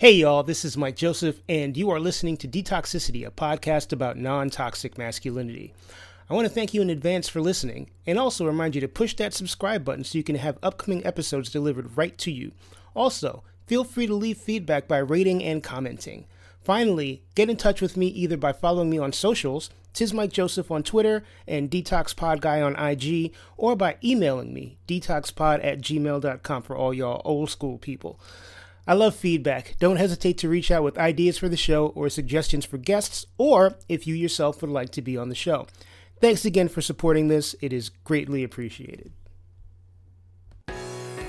Hey, y'all, this is Mike Joseph, and you are listening to Detoxicity, a podcast about non toxic masculinity. I want to thank you in advance for listening, and also remind you to push that subscribe button so you can have upcoming episodes delivered right to you. Also, feel free to leave feedback by rating and commenting. Finally, get in touch with me either by following me on socials, Tis Mike Joseph on Twitter and Detox Pod Guy on IG, or by emailing me, detoxpod at gmail.com for all y'all old school people. I love feedback. Don't hesitate to reach out with ideas for the show or suggestions for guests, or if you yourself would like to be on the show. Thanks again for supporting this, it is greatly appreciated.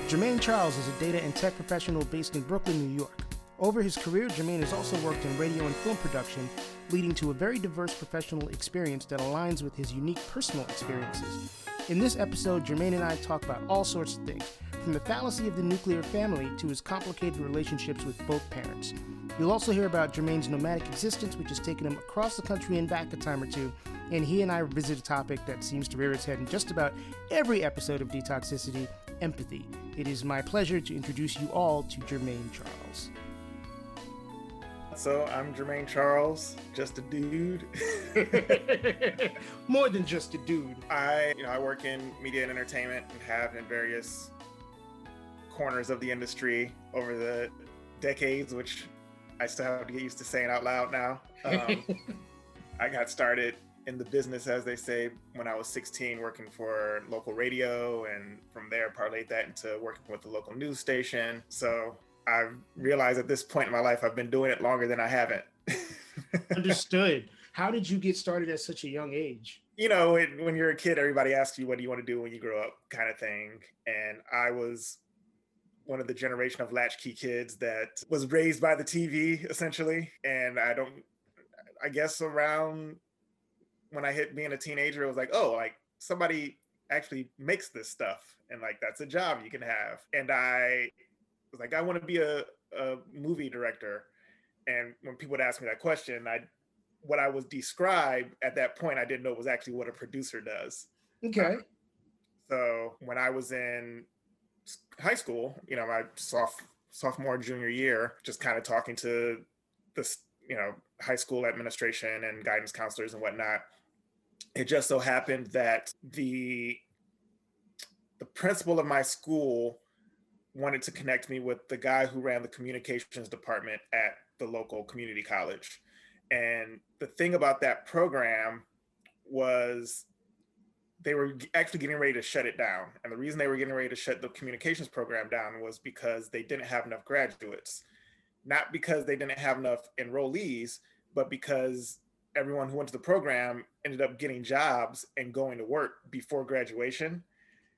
Jermaine Charles is a data and tech professional based in Brooklyn, New York. Over his career, Jermaine has also worked in radio and film production, leading to a very diverse professional experience that aligns with his unique personal experiences. In this episode, Jermaine and I talk about all sorts of things, from the fallacy of the nuclear family to his complicated relationships with both parents. You'll also hear about Jermaine's nomadic existence, which has taken him across the country and back a time or two, and he and I revisit a topic that seems to rear its head in just about every episode of Detoxicity empathy. It is my pleasure to introduce you all to Jermaine Charles. So I'm Jermaine Charles, just a dude. More than just a dude. I, you know, I work in media and entertainment and have in various corners of the industry over the decades, which I still have to get used to saying out loud now. Um, I got started in the business, as they say, when I was 16, working for local radio, and from there parlayed that into working with the local news station. So I've realized at this point in my life, I've been doing it longer than I haven't. Understood. How did you get started at such a young age? You know, it, when you're a kid, everybody asks you, what do you want to do when you grow up, kind of thing. And I was one of the generation of latchkey kids that was raised by the TV, essentially. And I don't, I guess around when I hit being a teenager, it was like, oh, like somebody actually makes this stuff. And like, that's a job you can have. And I was like, I want to be a, a movie director. And when people would ask me that question, I what I was described at that point, I didn't know was actually what a producer does. Okay. So when I was in high school, you know, my soft, sophomore, junior year, just kind of talking to this, you know, high school administration and guidance counselors and whatnot. It just so happened that the the principal of my school wanted to connect me with the guy who ran the communications department at the local community college. And the thing about that program was they were actually getting ready to shut it down. And the reason they were getting ready to shut the communications program down was because they didn't have enough graduates. Not because they didn't have enough enrollees, but because everyone who went to the program ended up getting jobs and going to work before graduation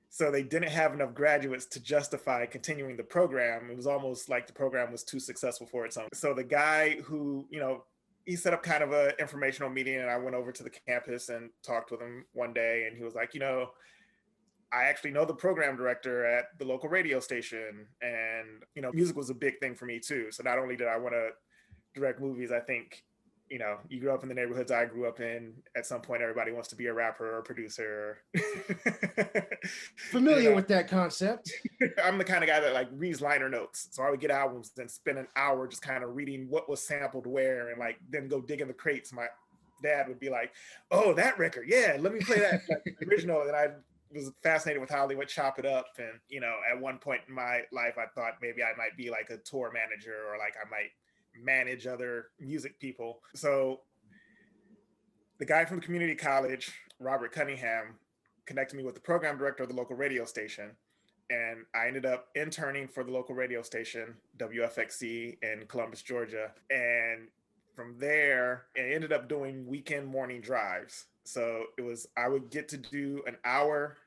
so they didn't have enough graduates to justify continuing the program it was almost like the program was too successful for its own so the guy who you know he set up kind of a informational meeting and i went over to the campus and talked with him one day and he was like you know i actually know the program director at the local radio station and you know music was a big thing for me too. So not only did i want to direct movies i think you know, you grew up in the neighborhoods I grew up in. At some point, everybody wants to be a rapper or a producer. Familiar you know? with that concept. I'm the kind of guy that like reads liner notes. So I would get albums, and spend an hour just kind of reading what was sampled where, and like then go dig in the crates. My dad would be like, "Oh, that record, yeah, let me play that like, original." And I was fascinated with how they would chop it up. And you know, at one point in my life, I thought maybe I might be like a tour manager or like I might manage other music people. So the guy from community college, Robert Cunningham, connected me with the program director of the local radio station. And I ended up interning for the local radio station, WFXE in Columbus, Georgia. And from there, I ended up doing weekend morning drives. So it was, I would get to do an hour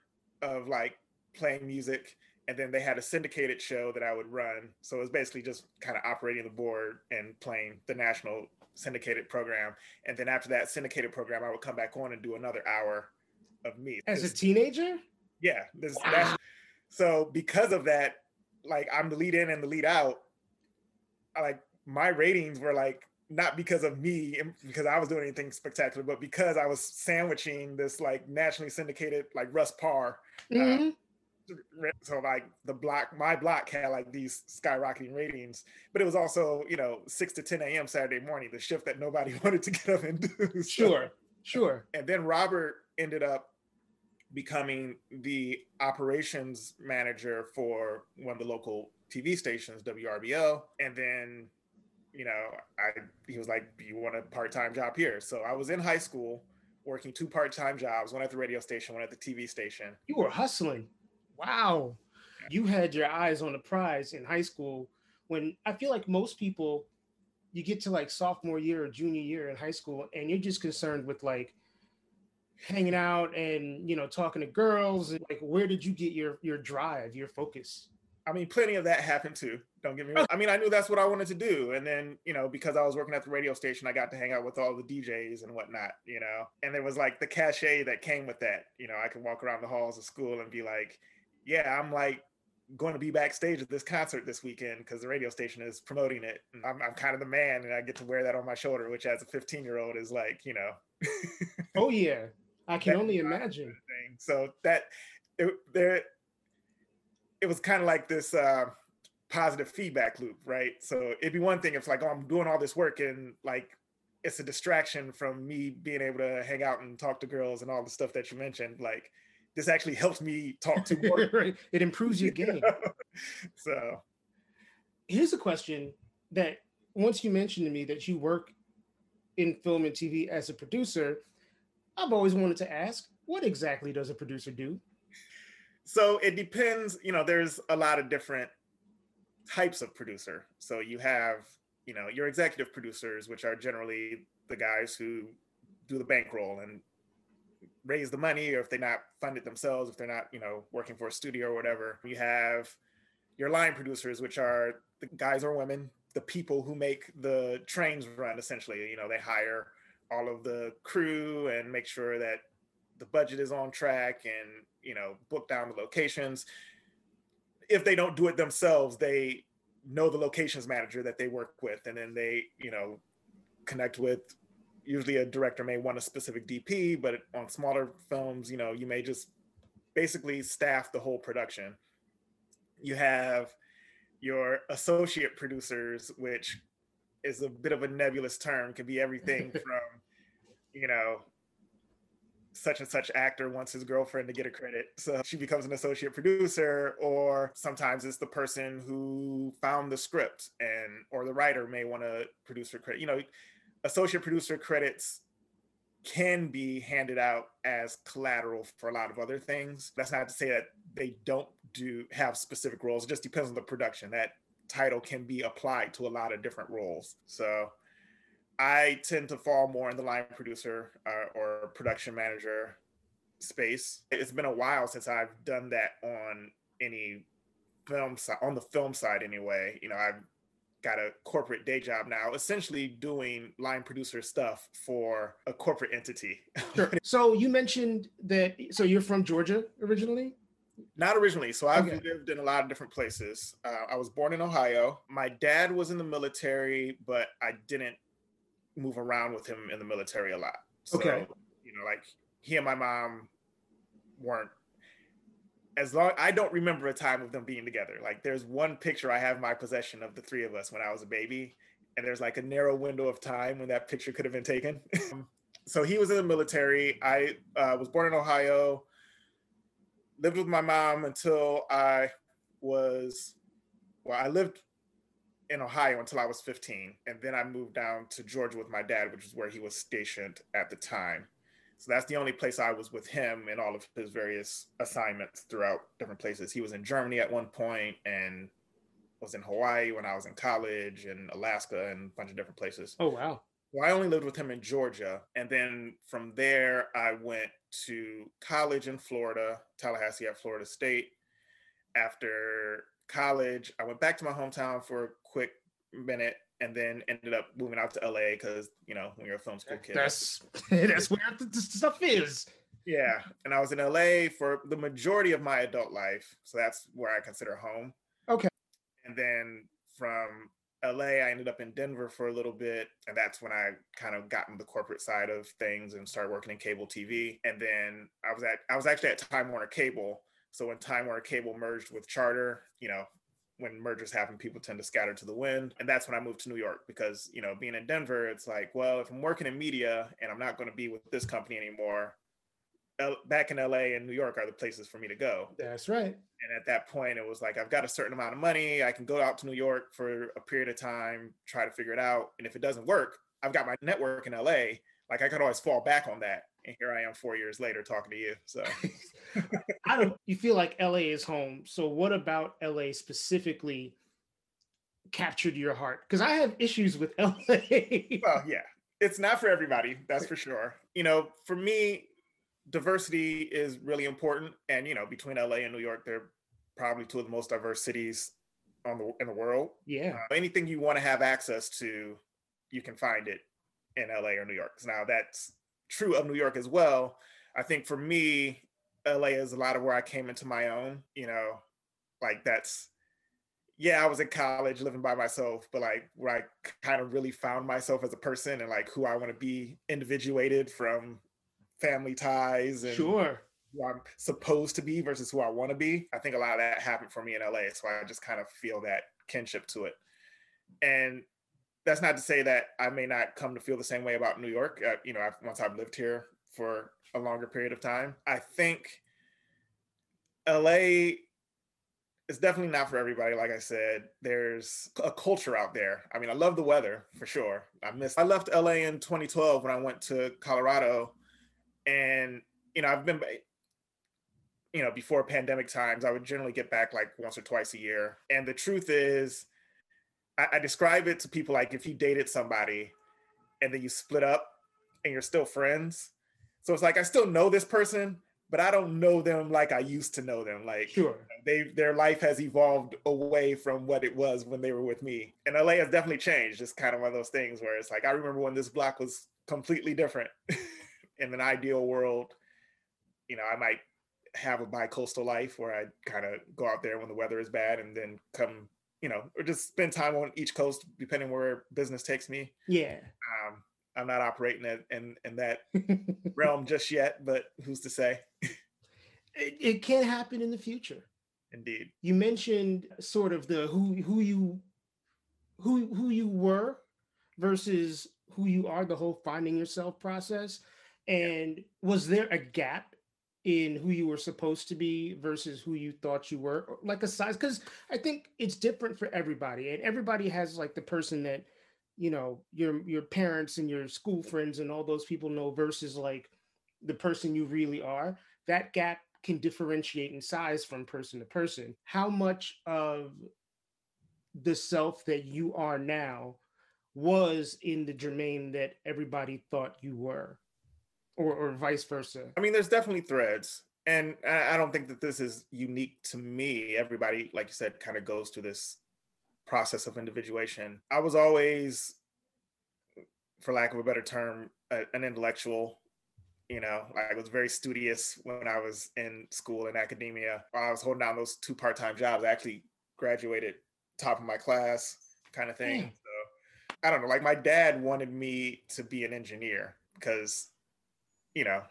of like playing music and then they had a syndicated show that I would run. So it was basically just kind of operating the board and playing the national syndicated program. And then after that syndicated program, I would come back on and do another hour of me. As a teenager? Yeah. This, wow. so because of that, like I'm the lead in and the lead out. I, like my ratings were like not because of me because I was doing anything spectacular, but because I was sandwiching this like nationally syndicated like Russ Parr. Uh, mm-hmm. Uh, so like the block my block had like these skyrocketing ratings but it was also you know 6 to 10 a.m saturday morning the shift that nobody wanted to get up and do so. sure sure. And then robert ended up becoming the operations manager for one of the local tv stations WRBL and then you know i he was like you want a part-time job here? So i was in high school working two part-time jobs one at the radio station one at the tv station. You were hustling wow, you had your eyes on the prize in high school when I feel like most people, you get to like sophomore year or junior year in high school and you're just concerned with like hanging out and you know talking to girls and like where did you get your your drive your focus? I mean plenty of that happened too don't get me wrong. Oh. I mean i knew that's what i wanted to do and then you know because i was working at the radio station i got to hang out with all the djs and whatnot you know and there was like the cachet that came with that you know i could walk around the halls of school and be like yeah, I'm like going to be backstage at this concert this weekend because the radio station is promoting it. And I'm, I'm kind of the man and I get to wear that on my shoulder, which as a 15 year old is like, you know. oh, yeah. I can only imagine. So that it, there, it was kind of like this uh, positive feedback loop, right? So it'd be one thing if like, oh, I'm doing all this work and like it's a distraction from me being able to hang out and talk to girls and all the stuff that you mentioned. Like, this actually helps me talk to more. it improves your game. so here's a question that once you mentioned to me that you work in film and TV as a producer, I've always wanted to ask, what exactly does a producer do? So it depends, you know, there's a lot of different types of producer. So you have, you know, your executive producers, which are generally the guys who do the bankroll and raise the money or if they're not funded themselves, if they're not, you know, working for a studio or whatever. You have your line producers, which are the guys or women, the people who make the trains run essentially. You know, they hire all of the crew and make sure that the budget is on track and, you know, book down the locations. If they don't do it themselves, they know the locations manager that they work with and then they, you know, connect with usually a director may want a specific DP, but on smaller films, you know, you may just basically staff the whole production. You have your associate producers, which is a bit of a nebulous term, can be everything from, you know, such and such actor wants his girlfriend to get a credit. So she becomes an associate producer, or sometimes it's the person who found the script and or the writer may want to produce her credit. You know, associate producer credits can be handed out as collateral for a lot of other things. That's not to say that they don't do have specific roles. It just depends on the production. That title can be applied to a lot of different roles. So I tend to fall more in the line producer uh, or production manager space. It's been a while since I've done that on any film side, on the film side anyway. You know, I've got a corporate day job now, essentially doing line producer stuff for a corporate entity. sure. So you mentioned that. So you're from Georgia originally? Not originally. So I've okay. lived in a lot of different places. Uh, I was born in Ohio. My dad was in the military, but I didn't move around with him in the military a lot. So, okay. You know, like he and my mom weren't as long I don't remember a time of them being together. Like there's one picture I have my possession of the three of us when I was a baby, and there's like a narrow window of time when that picture could have been taken. so he was in the military. I uh, was born in Ohio, lived with my mom until I was, well, I lived in Ohio until I was 15, and then I moved down to Georgia with my dad, which is where he was stationed at the time. So that's the only place I was with him in all of his various assignments throughout different places. He was in Germany at one point and was in Hawaii when I was in college and Alaska and a bunch of different places. Oh wow. Well, I only lived with him in Georgia. And then from there, I went to college in Florida, Tallahassee at Florida State. After college, I went back to my hometown for a quick minute and then ended up moving out to LA because you know when you're a film school kid. That's that's where the stuff is. Yeah, and I was in LA for the majority of my adult life, so that's where I consider home. Okay. And then from LA, I ended up in Denver for a little bit, and that's when I kind of got in the corporate side of things and started working in cable TV. And then I was at I was actually at Time Warner Cable, So when Time Warner Cable merged with Charter, you know, when mergers happen, people tend to scatter to the wind. And that's when I moved to New York because, you know, being in Denver, it's like, well, if I'm working in media and I'm not going to be with this company anymore, back in LA and New York are the places for me to go. That's right. And at that point, it was like, I've got a certain amount of money. I can go out to New York for a period of time, try to figure it out. And if it doesn't work, I've got my network in LA. Like I could always fall back on that. And here I am four years later talking to you. So I don't you feel like LA is home. So what about LA specifically captured your heart? Because I have issues with LA. well, yeah. It's not for everybody, that's for sure. You know, for me, diversity is really important. And you know, between LA and New York, they're probably two of the most diverse cities on the in the world. Yeah. Uh, anything you want to have access to, you can find it in LA or New York. Now that's true of New York as well. I think for me, LA is a lot of where I came into my own, you know, like that's yeah, I was in college living by myself, but like where I kind of really found myself as a person and like who I want to be individuated from family ties and sure who I'm supposed to be versus who I want to be. I think a lot of that happened for me in LA. So I just kind of feel that kinship to it. And that's not to say that I may not come to feel the same way about New York. Uh, you know, I've, once I've lived here for a longer period of time, I think LA is definitely not for everybody. Like I said, there's a culture out there. I mean, I love the weather for sure. I miss. I left LA in 2012 when I went to Colorado and you know i've been you know before pandemic times i would generally get back like once or twice a year and the truth is I, I, describe it to people like if you dated somebody and then you split up and you're still friends. So it's like i still know this person but i don't know them like i used to know them. Like sure. they their life has evolved away from what it was when they were with me. And la has definitely changed. It's kind of one of those things where it's like i remember when this block was completely different in an ideal world, you know, I might have a bi-coastal life where I kind of go out there when the weather is bad and then come, you know, or just spend time on each coast depending where business takes me. Yeah. Um, I'm not operating in in, in that realm just yet, but who's to say? it, it can happen in the future. Indeed. You mentioned sort of the who who you who who you were versus who you are, the whole finding yourself process. And was there a gap in who you were supposed to be versus who you thought you were? Like a size? Because I think it's different for everybody, and everybody has like the person that you know your your parents and your school friends and all those people know versus like the person you really are. That gap can differentiate in size from person to person. How much of the self that you are now was in the Jermaine that everybody thought you were? Or, or vice versa? I mean, there's definitely threads. And I don't think that this is unique to me. Everybody, like you said, kind of goes through this process of individuation. I was always, for lack of a better term, a, an intellectual. You know, I was very studious when I was in school and academia. I was holding down those two part time jobs, I actually graduated top of my class, kind of thing. Hmm. So I don't know. Like my dad wanted me to be an engineer because you know,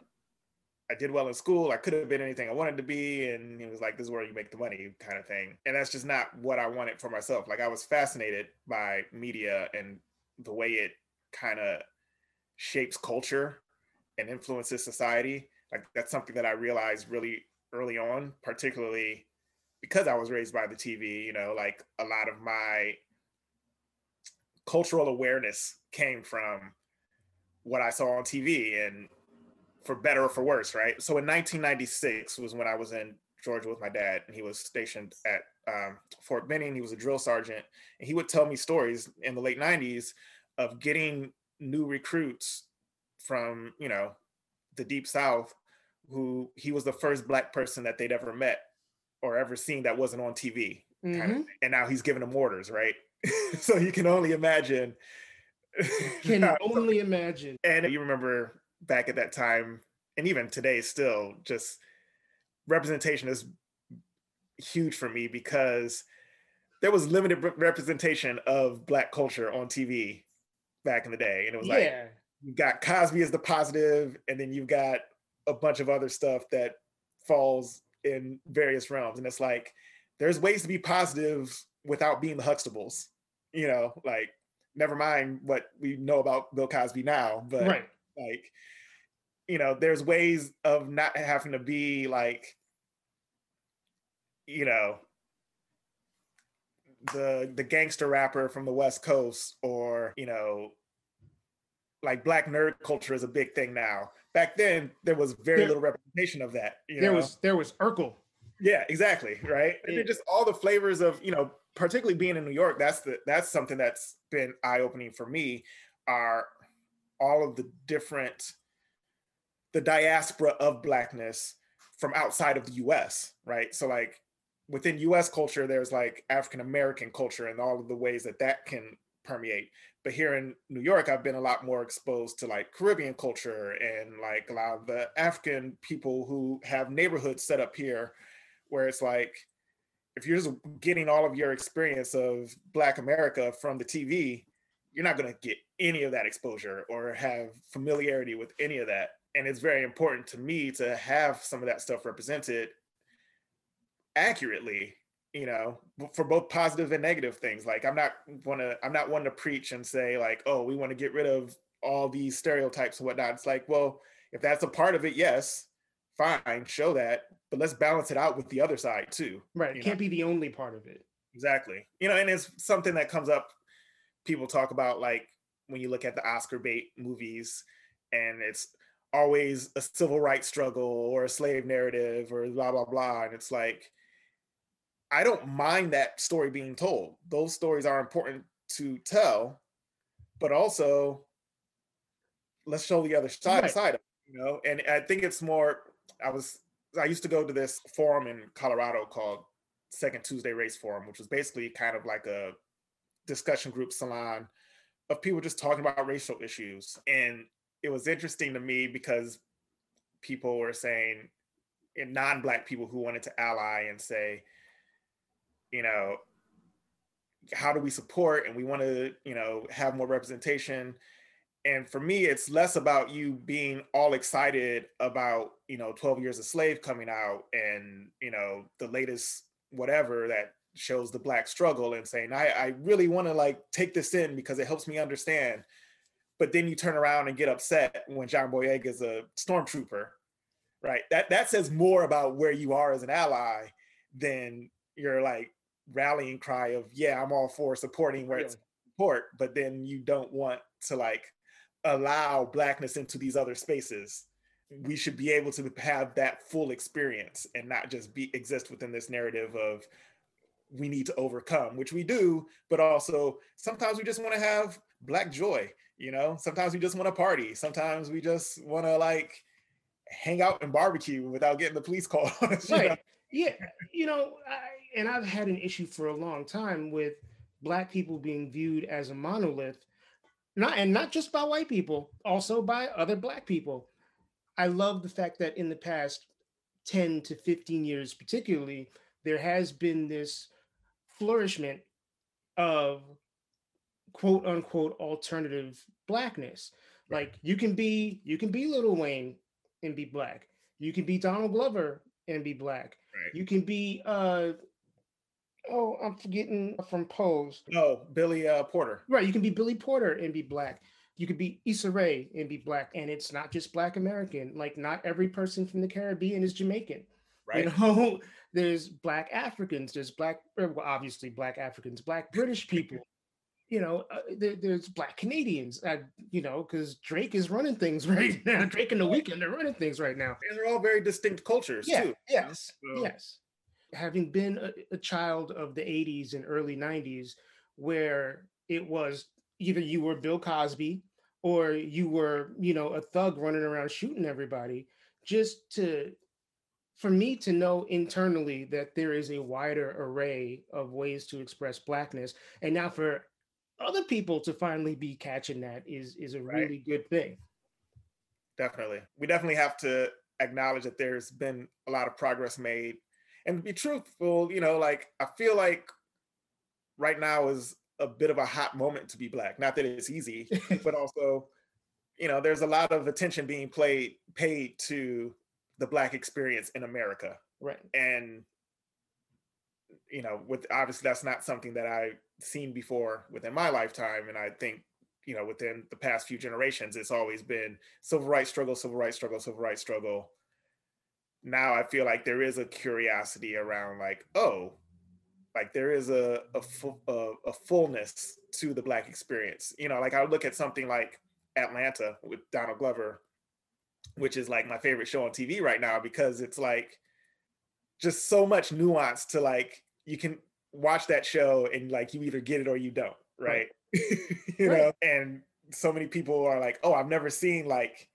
I did well in school. I could have been anything I wanted to be. And he was like, this is where you make the money kind of thing. And that's just not what I wanted for myself. Like I was fascinated by media and the way it kind of shapes culture and influences society. Like that's something that I realized really early on, particularly because I was raised by the TV, you know, like a lot of my cultural awareness came from what I saw on TV and for better or for worse, right? So in 1996 was when I was in Georgia with my dad, and he was stationed at um, Fort Benning. He was a drill sergeant, and he would tell me stories in the late 90s of getting new recruits from, you know, the deep south who he was the first black person that they'd ever met or ever seen that wasn't on TV. Mm-hmm. Kind of, and now he's giving them orders, right? so you can only imagine. Can only imagine. And you remember back at that time and even today still just representation is huge for me because there was limited representation of black culture on TV back in the day and it was yeah. like you got Cosby as the positive and then you've got a bunch of other stuff that falls in various realms. And it's like there's ways to be positive without being the Huxtables, you know, like never mind what we know about Bill Cosby now, but right. like, you know, there's ways of not having to be like, you know, the the gangster rapper from the West Coast or, you know, like black nerd culture is a big thing now. Back then, there was very there, little representation of that. there know? was there was Urkel. Yeah, exactly. Right. Yeah. And just all the flavors of, you know, particularly being in New York, that's the that's something that's been eye-opening for me are all of the different the diaspora of blackness from outside of the US, right? So like within US culture there's like African American culture and all of the ways that that can permeate. But here in New York I've been a lot more exposed to like Caribbean culture and like a lot of the African people who have neighborhoods set up here where it's like if you're just getting all of your experience of Black America from the TV, you're not going to get any of that exposure or have familiarity with any of that. And it's very important to me to have some of that stuff represented accurately, you know, for both positive and negative things. Like I'm not want to, I'm not one to preach and say like, oh, we want to get rid of all these stereotypes and whatnot. It's like, well, if that's a part of it, yes, fine, show that but let's balance it out with the other side too. Right. It can't know? be the only part of it. Exactly. You know, and it's something that comes up. People talk about like when you look at the Oscar bait movies, and it's always a civil rights struggle or a slave narrative or blah blah blah. And it's like, I don't mind that story being told. Those stories are important to tell, but also let's show the other side right. side of it, you know. And I think it's more. I was I used to go to this forum in Colorado called Second Tuesday Race Forum, which was basically kind of like a discussion group salon of people just talking about racial issues. And it was interesting to me because people were saying, non-black people who wanted to ally and say, you know, how do we support and we want to, you know, have more representation? And for me it's less about you being all excited about you know 12 years a slave coming out and you know the latest whatever that shows the black struggle and saying i, I really want to like take this in because it helps me understand but then you turn around and get upset when john boyega is a stormtrooper right? That that says more about where you are as an ally than your like rallying cry of yeah i'm all for supporting where yeah. it's support but then you don't want to like allow blackness into these other spaces. We should be able to have that full experience and not just be exist within this narrative of we need to overcome which we do but also sometimes we just want to have black joy you know sometimes we just want to party sometimes we just want to like hang out and barbecue without getting the police call right know? yeah you know I, and i've had an issue for a long time with black people being viewed as a monolith not and not just by white people, also by other black people. I love the fact that in the past 10 to 15 years, particularly, there has been this flourishment of quote unquote alternative blackness. Right. Like you can be you can be Lil Wayne and be black. You can be Donald Glover and be black. Right. You can be uh oh, I'm forgetting from Pose. Oh, Billy uh, Porter. Right. You can be Billy Porter and be black. You could be Issa Rae and be black. And it's not just black American. Like not every person from the Caribbean is Jamaican. Right. You know, there's black Africans, there's black, well, obviously black Africans, black British people. You know, uh, there, there's black Canadians, uh, you know, because Drake is running things right now. Drake and the Weeknd are running things right now. And they're all very distinct cultures, yeah, too. Yes. So. Yes having been a, a child of the 80s and early 90s, where it was either you were Bill Cosby or you were, you know, a thug running around shooting everybody, just to for me to know internally that there is a wider array of ways to express blackness and now for other people to finally be catching that is is a right. really good thing definitely we definitely have to acknowledge that there's been a lot of progress made and to be truthful, you know, like I feel like right now is a bit of a hot moment to be black. Not that it's easy, but also, you know, there's a lot of attention being played paid to the black experience in America. Right. And you know, with obviously that's not something that I've seen before within my lifetime. And I think, you know, within the past few generations, it's always been civil rights struggle, civil rights struggle, civil rights struggle. Now I feel like there is a curiosity around like, oh, like there is a a, full, a, a fullness to the black experience. You know, like I look at something like Atlanta with Donald Glover, which is like my favorite show on TV right now because it's like just so much nuance to like you can watch that show and like you either get it or you don't, right? right. you right. know, and so many people are like, "Oh, I've never seen like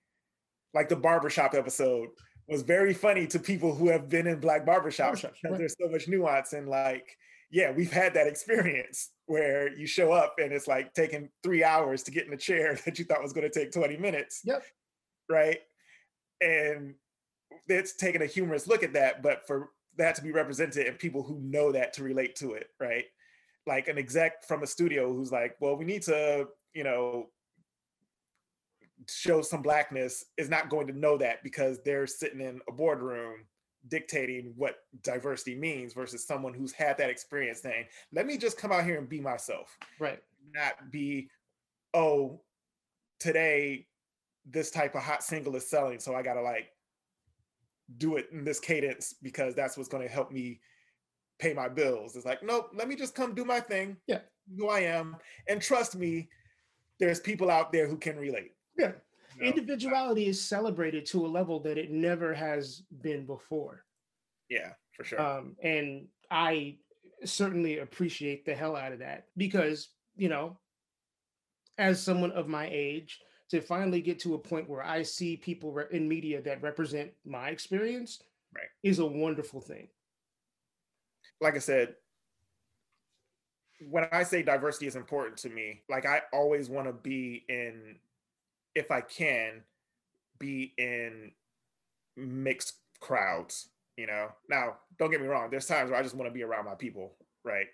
like the barbershop episode was very funny to people who have been in black barbershops oh, because right. there's so much nuance and like yeah, we've had that experience where you show up and it's like taking three hours to get in the chair that you thought was going to take 20 minutes. Yep. Right. And it's taking a humorous look at that, but for that to be represented and people who know that to relate to it, right? Like an exec from a studio who's like, well, we need to, you know, show some blackness is not going to know that because they're sitting in a boardroom dictating what diversity means versus someone who's had that experience saying, let me just come out here and be myself. Right. Not be, oh, today this type of hot single is selling. So I gotta like do it in this cadence because that's what's gonna help me pay my bills. It's like, nope, let me just come do my thing. Yeah. Who I am. And trust me, there's people out there who can relate. Yeah know? individuality is celebrated to a level that it never has been before. Yeah, for sure. Um, and I certainly appreciate the hell out of that because, you know, as someone of my age, to finally get to a point where I see people in media that represent my experience right. is a wonderful thing. Like I said, when I say diversity is important to me, like I always want to be in if I can, be in mixed crowds, you know. Now, don't get me wrong, there's times where I just want to be around my people, right?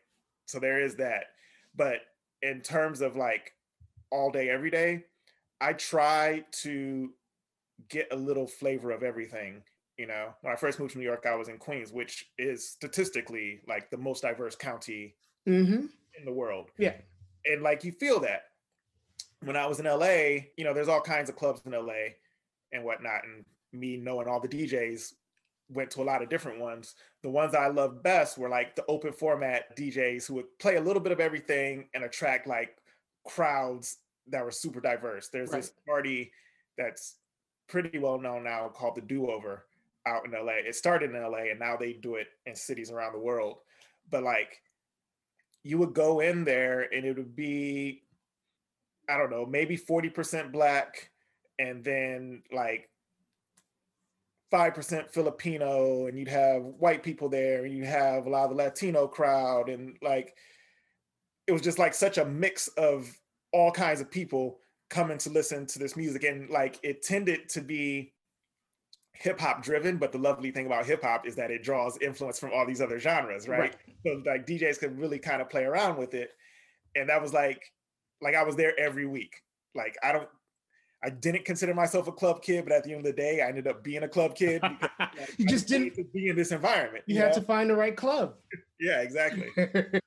So there is that. But in terms of like all day, every day, I try to get a little flavor of everything. You know, when I first moved to New York, I was in Queens, which is statistically like the most diverse county mm-hmm. in the world. Yeah. And like you feel that when I was in LA, you know, there's all kinds of clubs in LA and whatnot. And me knowing all the DJs went to a lot of different ones. The ones I loved best were like the open format DJs who would play a little bit of everything and attract like crowds that were super diverse. There's right. this party that's pretty well known now called the Do Over out in LA. It started in LA and now they do it in cities around the world. But like you would go in there and it would be I don't know, maybe 40% black and then like 5% Filipino and you'd have white people there and you'd have a lot of the Latino crowd and like it was just like such a mix of all kinds of people coming to listen to this music and like it tended to be hip hop driven but the lovely thing about hip hop is that it draws influence from all these other genres right, right. so like DJs could really kind of play around with it and that was like like I was there every week. Like I don't I didn't consider myself a club kid, but at the end of the day, I ended up being a club kid. Because, like, you just didn't be in this environment. You, you had know? to find the right club. yeah, exactly.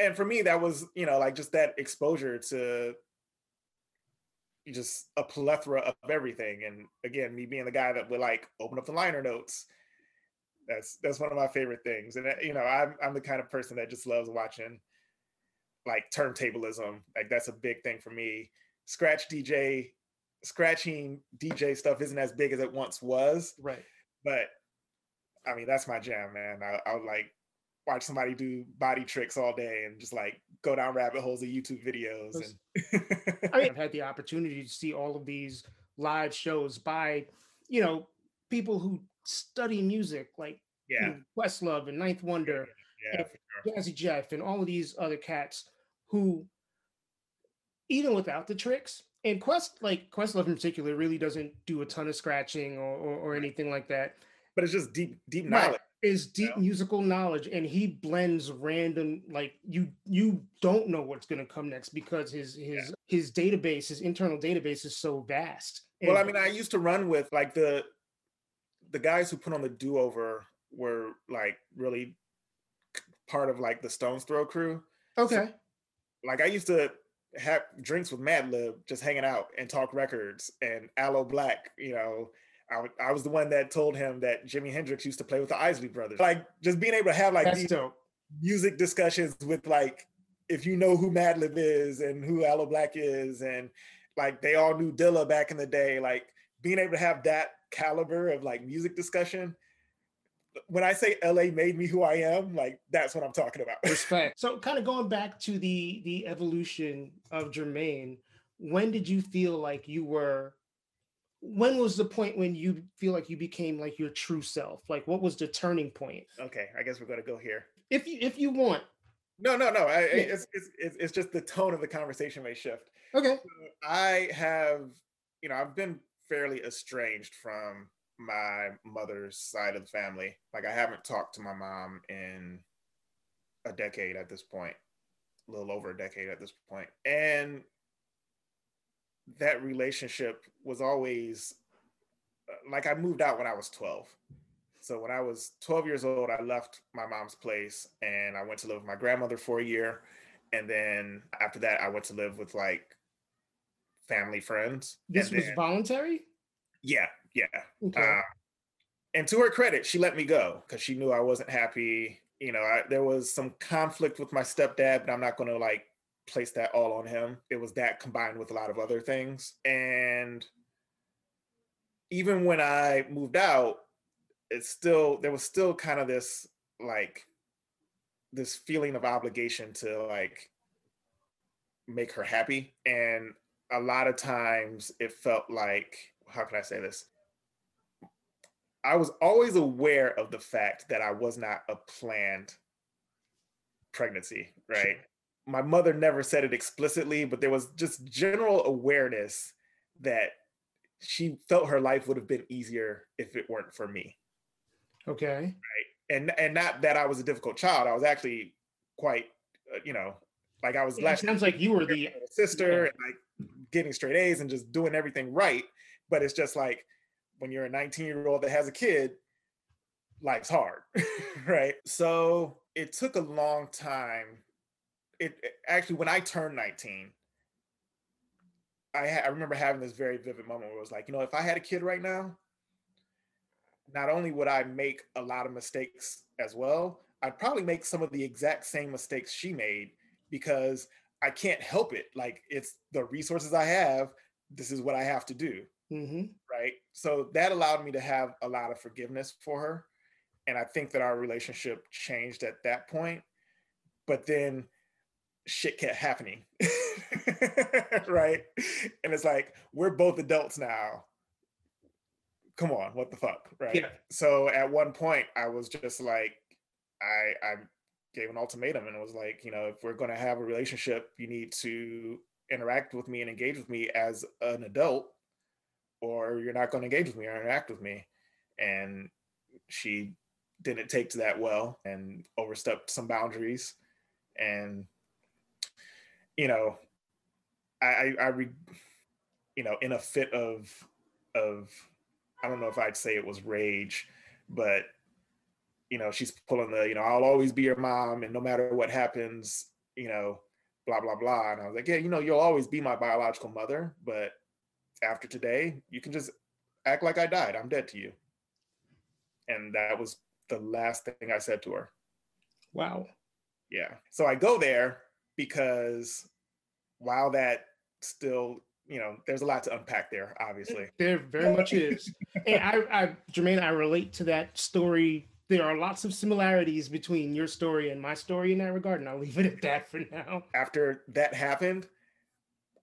and for me, that was you know like just that exposure to just a plethora of everything. And again, me being the guy that would like open up the liner notes. That's that's one of my favorite things. And uh, you know, I'm I'm the kind of person that just loves watching like turntablism. Like that's a big thing for me. Scratch DJ, scratching DJ stuff isn't as big as it once was. Right. But I mean, that's my jam, man. I, I would like watch somebody do body tricks all day and just like go down rabbit holes of YouTube videos. And I I've had the opportunity to see all of these live shows by, you know, people who study music like yeah. You know, Questlove and 9th Wonder, yeah, yeah, Jazzy Jeff, and all of these other cats who, even without the tricks, and Quest, like Questlove in particular, really doesn't do a ton of scratching or, or, or anything like that. But it's just deep, deep knowledge. Right. Is deep yeah. musical knowledge, and he blends random like you you don't know what's gonna come next because his his yeah. his database, his internal database is so vast. well, I mean, I used to run with like the the guys who put on the do over were like really part of like the Stones Throw crew. Okay. So, like I used to have drinks with Madlib, just hanging out and talk records. And Aloe Blacc you know, I, I was the one that told him that Jimi Hendrix used to play with the Isley Brothers. Like just being able to have like That's these dope. music discussions with like if you know who Madlib is and who Aloe Blacc is, and like they all knew Dilla back in the day, like being able to have that caliber of like music discussion when I say LA made me who I am, like that's what I'm talking about. Respect. So kind of going back to the the evolution of Jermaine, when did you feel like you were when was the point when you feel like you became like your true self? Like what was the turning point? Okay, I guess we're gonna go here. If you if you want. No, no, no. I, yeah. it's, it's it's just the tone of the conversation may shift. Okay. So I have, you know, I've been fairly estranged from my mother's side of the family. Like I haven't talked to my mom in a decade at this point, a little over a decade at this point. And that relationship was always uh, like I moved out when I was 12. So when I was 12 years old, I left my mom's place and I went to live with my grandmother for a year. And then after that, I went to live with like family friends. This and was then, voluntary? Yeah, yeah. Okay. Uh, and to her credit, she let me go because she knew I wasn't happy. You know, I, there was some conflict with my stepdad, but I'm not going to like place that all on him. It was that combined with a lot of other things. And even when I moved out, it's still, there was still kind of this like, this feeling of obligation to like make her happy. And a lot of times it felt like, how can I say this? I was always aware of the fact that I was not a planned pregnancy, right? My mother never said it explicitly, but there was just general awareness that she felt her life would have been easier if it weren't for me. Okay. Right. And and not that I was a difficult child. I was actually quite, uh, you know, like I was. It sounds like you were the sister yeah. and like getting straight A's and just doing everything right. But it's just like when you're a 19 year old that has a kid, life's hard, right? So it took a long time. It, it actually, when I turned 19, I, ha- I remember having this very vivid moment where it was like, you know, if I had a kid right now, not only would I make a lot of mistakes as well, I'd probably make some of the exact same mistakes she made because I can't help it. Like it's the resources I have. This is what I have to do. Mm-hmm. Right. So that allowed me to have a lot of forgiveness for her. And I think that our relationship changed at that point. But then shit kept happening. right. And it's like, we're both adults now. Come on, what the fuck? Right. Yeah. So at one point, I was just like, I, I gave an ultimatum and it was like, you know, if we're going to have a relationship, you need to interact with me and engage with me as an adult or you're not going to engage with me or interact with me. And she didn't take to that well and overstepped some boundaries. And, you know, I, I, I re, you know, in a fit of, of, I don't know if I'd say it was rage, but, you know, she's pulling the, you know, I'll always be your mom. And no matter what happens, you know, blah, blah, blah. And I was like, yeah, you know, you'll always be my biological mother, but after today, you can just act like I died. I'm dead to you. And that was the last thing I said to her. Wow. Yeah. So I go there because while that still, you know, there's a lot to unpack there, obviously. There very much is. and I, I, Jermaine, I relate to that story. There are lots of similarities between your story and my story in that regard, and I'll leave it at that for now. After that happened,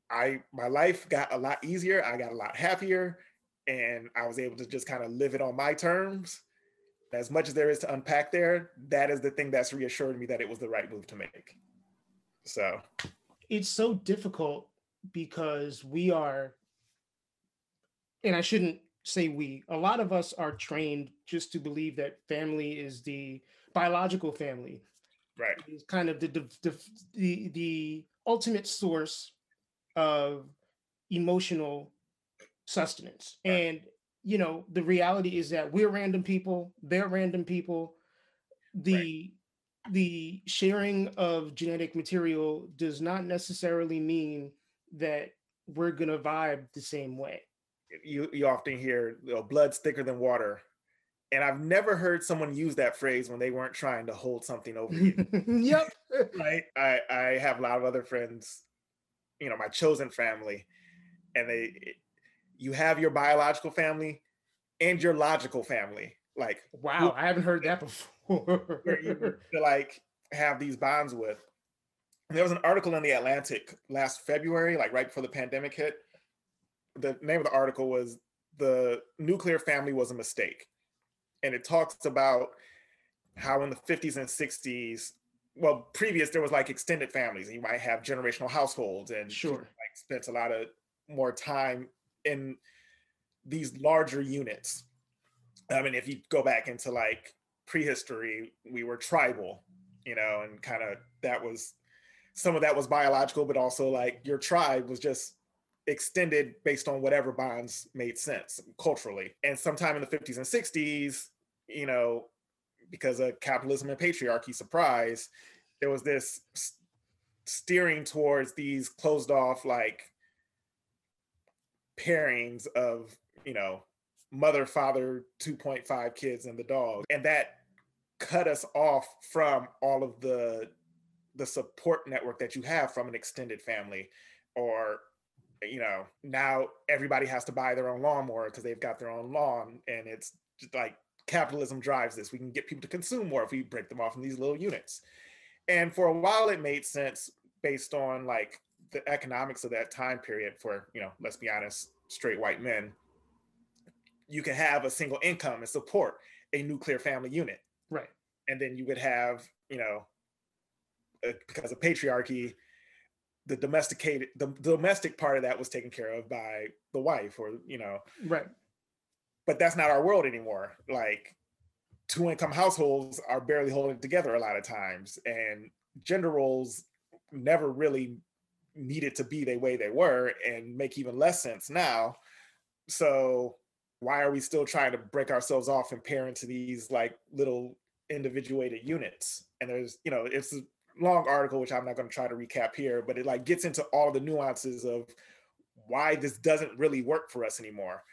I my life got a lot easier. I got a lot happier, and I was able to just kind of live it on my terms. As much as there is to unpack there, that is the thing that's reassured me that it was the right move to make. So it's so difficult because we are, and I shouldn't say we, a lot of us are trained just to believe that family is the biological family. Right. It's kind of the, the, the, the ultimate source of emotional sustenance. Right. And you know, the reality is that we're random people, they're random people. The right. The sharing of genetic material does not necessarily mean that we're gonna vibe the same way. You you often hear you know, blood's thicker than water. And I've never heard someone use that phrase when they weren't trying to hold something over you. yep. right. I, I have a lot of other friends, you know, my chosen family, and they eh, you have your biological family and your logical family. Like, wow, I haven't heard that before. you to like have these bonds with. There was an article in the Atlantic last February, like right before the pandemic hit. The name of the article was The Nuclear Family Was a Mistake. And it talks about how in the 50s and 60s, well, previous there was like extended families, and you might have generational households and sure like spent a lot of more time in these larger units. I mean, if you go back into like prehistory, we were tribal, you know, and kind of that was some of that was biological, but also like your tribe was just extended based on whatever bonds made sense culturally. And sometime in the 50s and 60s, you know, because of capitalism and patriarchy surprise, there was this steering towards these closed off like pairings of you know mother father 2.5 kids and the dog. And that cut us off from all of the the support network that you have from an extended family or you know now everybody has to buy their own lawnmower because they've got their own lawn and it's just like capitalism drives this. We can get people to consume more if we break them off in these little units. And for a while it made sense based on like the economics of that time period for you know let's be honest straight white men you can have a single income and support a nuclear family unit. Right. And then you would have you know uh, because of patriarchy the domesticated the domestic part of that was taken care of by the wife or you know. Right. But that's not our world anymore. Like two income households are barely holding together a lot of times and gender roles never really needed to be the way they were and make even less sense now. So why are we still trying to break ourselves off and pair into these like little individuated units? And there's, you know, it's a long article, which I'm not going to try to recap here, but it like gets into all the nuances of why this doesn't really work for us anymore.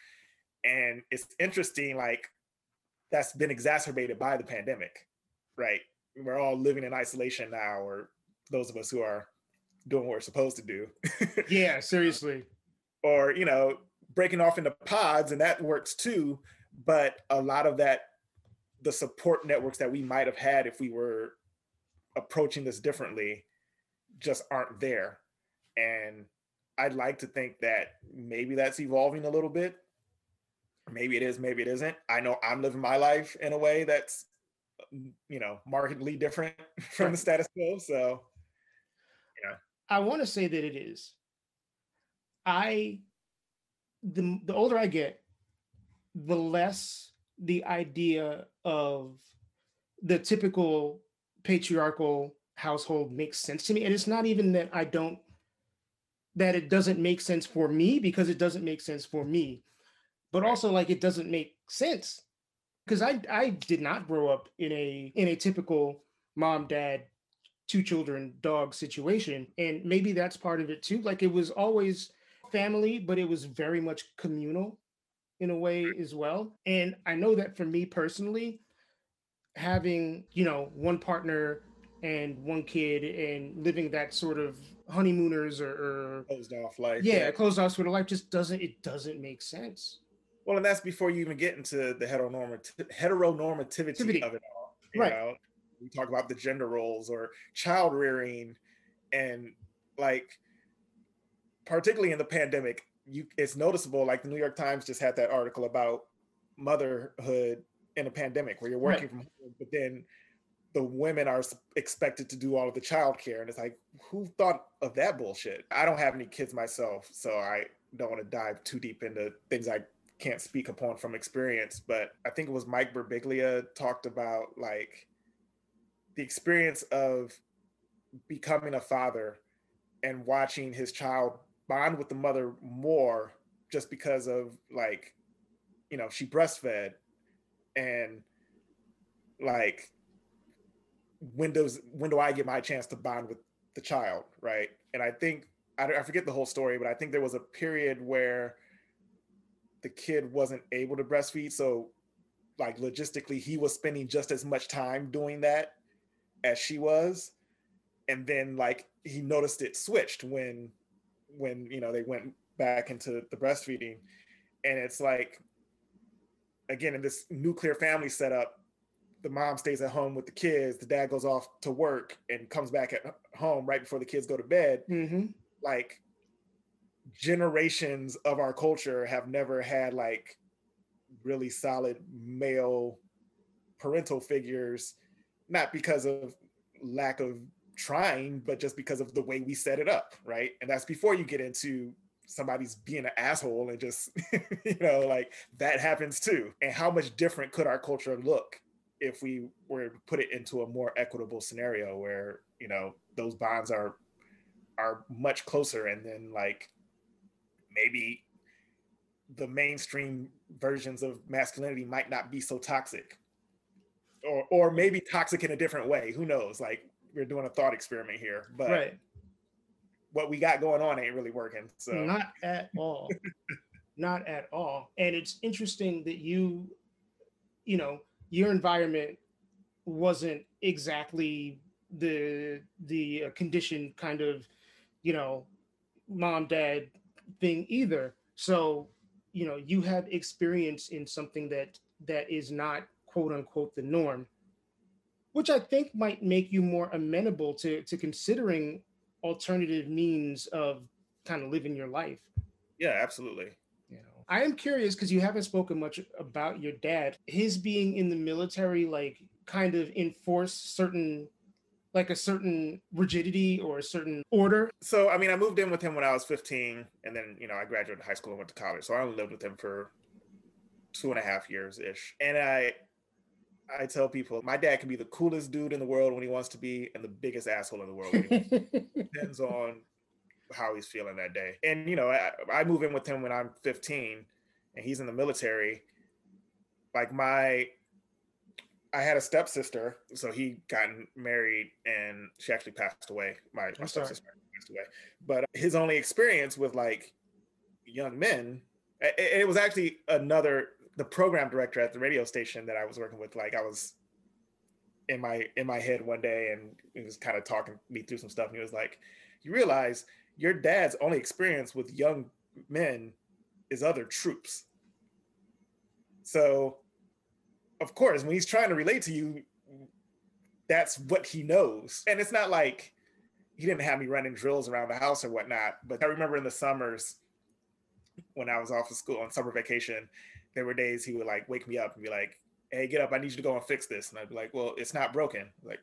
And it's interesting, like that's been exacerbated by the pandemic, right? We're all living in isolation now, or those of us who are doing what we're supposed to do. yeah, seriously. or, you know, breaking off into pods, and that works too. But a lot of that, the support networks that we might have had if we were approaching this differently, just aren't there. And I'd like to think that maybe that's evolving a little bit. Maybe it is, maybe it isn't. I know I'm living my life in a way that's, you know, markedly different from the status quo. So yeah. I want to say that it is. I the the older I get, the less the idea of the typical patriarchal household makes sense to me. And it's not even that I don't that it doesn't make sense for me because it doesn't make sense for me, but also like it doesn't make sense because I I did not grow up in a in a typical mom dad two children dog situation. And maybe that's part of it too. Like it was always family but it was very much communal in a way as well. And i know that for me personally having you know one partner and one kid and living that sort of honeymooners or, or closed off life yeah, yeah. closed off sort of life just doesn't it doesn't make sense. Well and that's before you even get into the heteronormativity heteronormativity of it all right. know? we talk about the gender roles or child rearing and like particularly in the pandemic you it's noticeable like the new york times just had that article about motherhood in a pandemic where you're working right. from home but then the women are expected to do all of the childcare. and it's like who thought of that bullshit i don't have any kids myself so i don't want to dive too deep into things i can't speak upon from experience but i think it was mike birbiglia talked about like the experience of becoming a father and watching his child bond with the mother more just because of like you know, she breastfed and like when does when do I get my chance to bond with the child, right? And I think I, I forget the whole story, but I think there was a period where the kid wasn't able to breastfeed, so like logistically, he was spending just as much time doing that as she was, and then like he noticed it switched when when you know they went back into the breastfeeding, and it's like again in this nuclear family setup the mom stays at home with the kids the dad goes off to work and comes back at home right before the kids go to bed mm-hmm. like generations of our culture have never had like really solid male parental figures not because of lack of trying but just because of the way we set it up right? And that's before you get into somebody's being an asshole and just you know like that happens too. And how much different could our culture look if we were to put it into a more equitable scenario where you know those bonds are are much closer and then like maybe the mainstream versions of masculinity might not be so toxic or or maybe toxic in a different way. Who knows? Like we're doing a thought experiment here but right. what we got going on ain't really working so. Not at all. Not at all. And it's interesting that you you know your environment wasn't exactly the the uh, condition kind of you know mom dad thing either. So you know you have experience in something that that is not quote unquote the norm which i think might make you more amenable to to considering alternative means of kind of living your life yeah absolutely You know, I am curious because you haven't spoken much about your dad. His being in the military, like, kind of enforce certain, like, a certain rigidity or a certain order. So, I mean, I moved in with him when I was 15, and then, you know, I graduated high school and went to college. So I only lived with him for two and a half years ish. And I, I tell people my dad can be the coolest dude in the world when he wants to be, and the biggest asshole in the world. Depends on how he's feeling that day. And you know, I, I move in with him when I'm 15, and he's in the military. Like my, I had a stepsister, so he gotten married, and she actually passed away. My, my stepsister passed away, but his only experience with like young men, it, it was actually another the program director at the radio station that I was working with. Like I was in my in my head one day and he was kind of talking me through some stuff and he was like you realize your dad's only experience with young men is other troops. So, of course, when he's trying to relate to you, that's what he knows. And it's not like he didn't have me running drills around the house or whatnot. But I remember in the summers when I was off of school on summer vacation, there were days he would like wake me up and be like, Hey, get up, I need you to go and fix this. And I'd be like, Well, it's not broken. Like,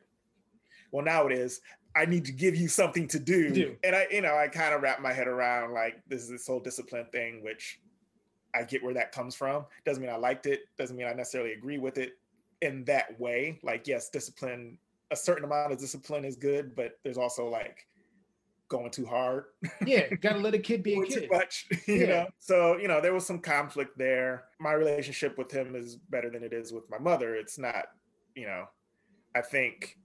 well, now it is. I need to give you something to do. do. And I, you know, I kind of wrap my head around like this is this whole discipline thing, which I get where that comes from. Doesn't mean I liked it. Doesn't mean I necessarily agree with it in that way. Like, yes, discipline, a certain amount of discipline is good, but there's also like going too hard. Yeah, gotta let a kid be a kid. Too much, you yeah. know. So you know, there was some conflict there. My relationship with him is better than it is with my mother. It's not, you know, I think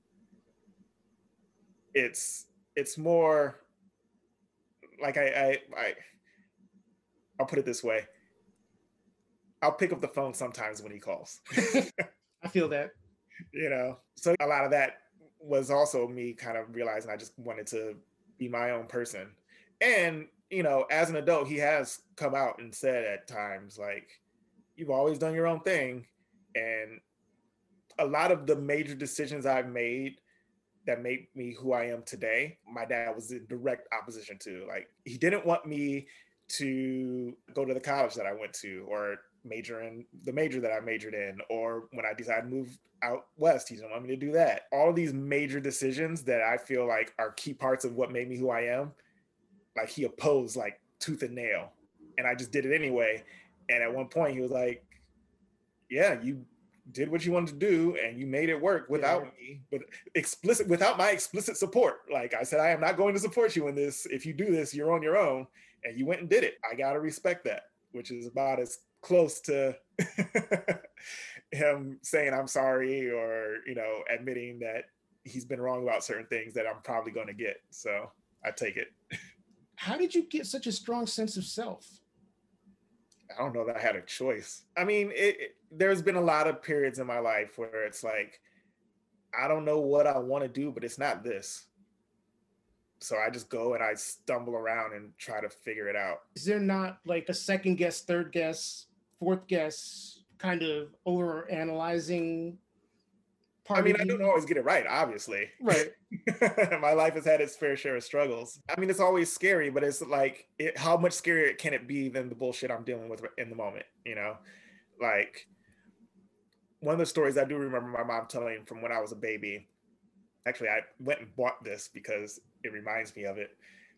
it's it's more like I, I I I'll put it this way. I'll pick up the phone sometimes when he calls. I feel that. You know, so a lot of that was also me kind of realizing I just wanted to be my own person. And, you know, as an adult, he has come out and said at times, like, you've always done your own thing. And a lot of the major decisions I've made that made me who I am today, my dad was in direct opposition to. Like, he didn't want me to go to the college that I went to or major in the major that I majored in, or when I decided to move out west, he didn't want me to do that. All these major decisions that I feel like are key parts of what made me who I am, like he opposed like tooth and nail. And I just did it anyway. And at one point he was like, Yeah, you did what you wanted to do and you made it work without yeah. me, but explicit without my explicit support. Like I said, I am not going to support you in this. If you do this, you're on your own. And you went and did it. I gotta respect that, which is about as close to him saying I'm sorry or you know admitting that he's been wrong about certain things that I'm probably going to get. So I take it. How did you get such a strong sense of self? I don't know that I had a choice. I mean, it, it, there's been a lot of periods in my life where it's like, I don't know what I want to do, but it's not this. So I just go and I stumble around and try to figure it out. Is there not like a second guess, third guess, fourth guess kind of over analyzing part. I mean, I don't always get it right, obviously. Right. My life has had its fair share of struggles. I mean, it's always scary, but it's like, it, how much scarier can it be than the bullshit I'm dealing with in the moment? You know, like one of the stories I do remember my mom telling from when I was a baby. Actually, I went and bought this because it reminds me of it.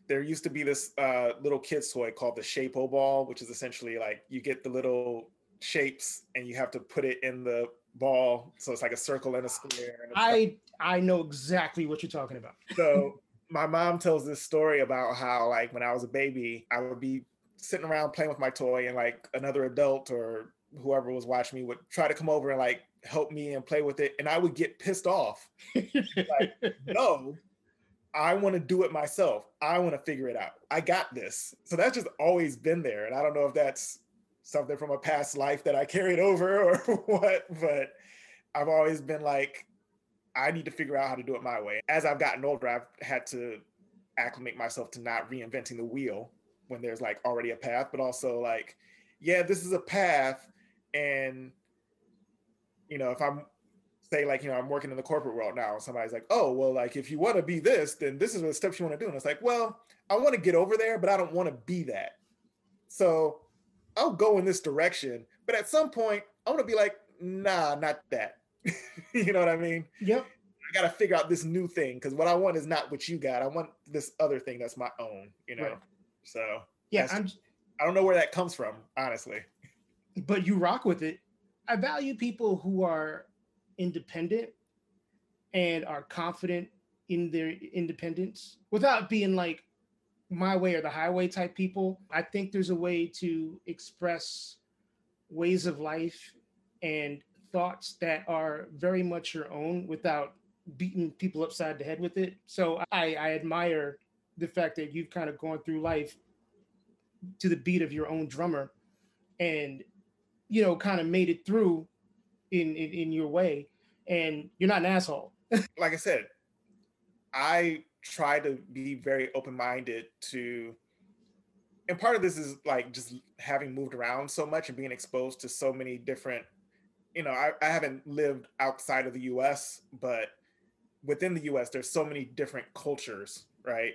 There used to be this uh, little kid's toy called the Shape-O ball, which is essentially like you get the little shapes and you have to put it in the ball. So it's like a circle and a square. And I I know exactly what you're talking about. so my mom tells this story about how like when I was a baby, I would be sitting around playing with my toy and like another adult or whoever was watching me would try to come over and like help me and play with it and I would get pissed off. like, no, I want to do it myself. I want to figure it out. I got this. So that's just always been there. And I don't know if that's something from a past life that I carried over or what, but I've always been like, I need to figure out how to do it my way. As I've gotten older, I've had to acclimate myself to not reinventing the wheel when there's like already a path, but also like, yeah, this is a path. And, you know, if I'm say like, you know, I'm working in the corporate world now, and somebody's like, oh, well, like if you want to be this, then this is the steps you want to do. And it's like, well, I want to get over there, but I don't want to be that. So I'll go in this direction, but at some point I want to be like, nah, not that. you know what I mean? Yep. I got to figure out this new thing because what I want is not what you got. I want this other thing that's my own. You know. Right. So yeah, I'm. I don't know where that comes from, honestly. But you rock with it. I value people who are independent and are confident in their independence without being like my way or the highway type people. I think there's a way to express ways of life and thoughts that are very much your own without beating people upside the head with it. So I, I admire the fact that you've kind of gone through life to the beat of your own drummer and you know kind of made it through in, in in your way and you're not an asshole. Like i said i try to be very open-minded to and part of this is like just having moved around so much and being exposed to so many different you know I, I haven't lived outside of the us but within the us there's so many different cultures right?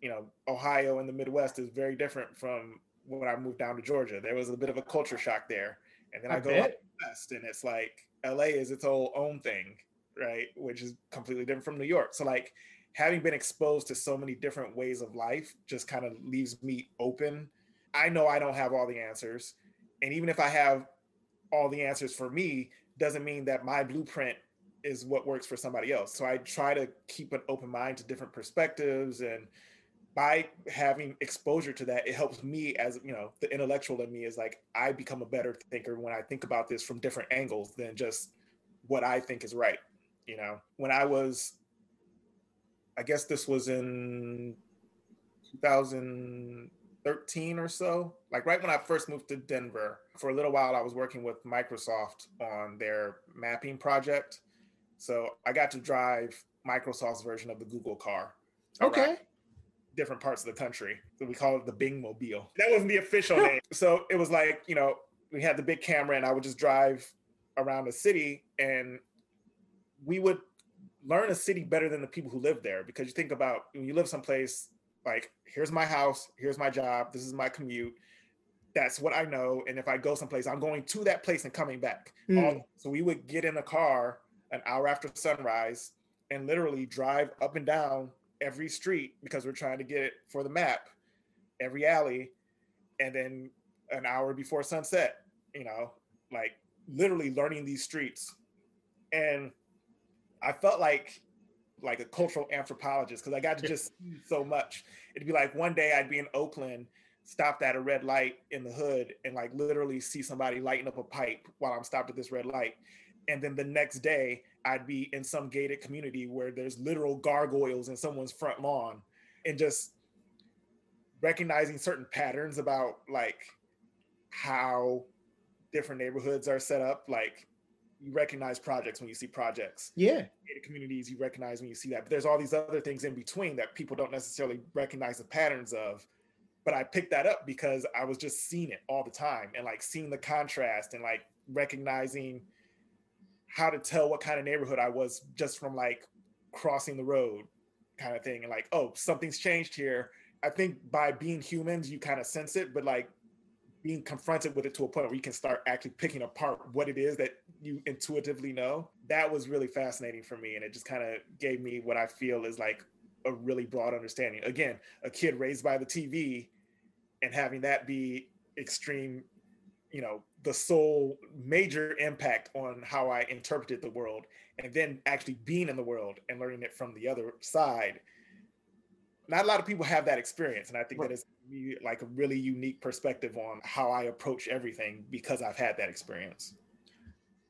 You know ohio and the midwest is very different from when i moved down to georgia. There was a bit of a culture shock there and then i, I go bet. up west and it's like la is its own own thing right which is completely different from new york so like having been exposed to so many different ways of life just kind of leaves me open. I know I don't have all the answers. And even if I have all the answers for me, doesn't mean that my blueprint is what works for somebody else. So I try to keep an open mind to different perspectives and by having exposure to that, it helps me as you know, the intellectual in me is like I become a better thinker when I think about this from different angles than just what I think is right. You know, when I was I guess this was in 2013 or so. Like right when I first moved to Denver, for a little while I was working with Microsoft on their mapping project. So I got to drive Microsoft's version of the Google car. Okay. Different parts of the country. So we call it the Bing Mobile. That wasn't the official name. So it was like, you know, we had the big camera and I would just drive around the city and we would learn a city better than the people who live there because you think about when you live someplace like here's my house here's my job this is my commute that's what i know and if i go someplace i'm going to that place and coming back mm. um, so we would get in a car an hour after sunrise and literally drive up and down every street because we're trying to get it for the map every alley and then an hour before sunset you know like literally learning these streets and I felt like like a cultural anthropologist because I got to just see so much. It'd be like one day I'd be in Oakland stopped at a red light in the hood and like literally see somebody lighting up a pipe while I'm stopped at this red light. And then the next day, I'd be in some gated community where there's literal gargoyles in someone's front lawn and just recognizing certain patterns about like how different neighborhoods are set up. Like you recognize projects when you see projects. Yeah. Gated communities you recognize when you see that. But there's all these other things in between that people don't necessarily recognize the patterns of but I picked that up because I was just seeing it all the time and like seeing the contrast and like recognizing how to tell what kind of neighborhood I was just from like crossing the road kind of thing and like oh something's changed here I think by being humans you kind of sense it but like being confronted with it to a point where you can start actually picking apart what it is that you intuitively know that was really fascinating for me and it just kind of gave me what I feel is like a really broad understanding. Again, a kid raised by the TV and having that be extreme, you know, the sole major impact on how I interpreted the world, and then actually being in the world and learning it from the other side. Not a lot of people have that experience, and I think right. that is like a really unique perspective on how I approach everything because I've had that experience.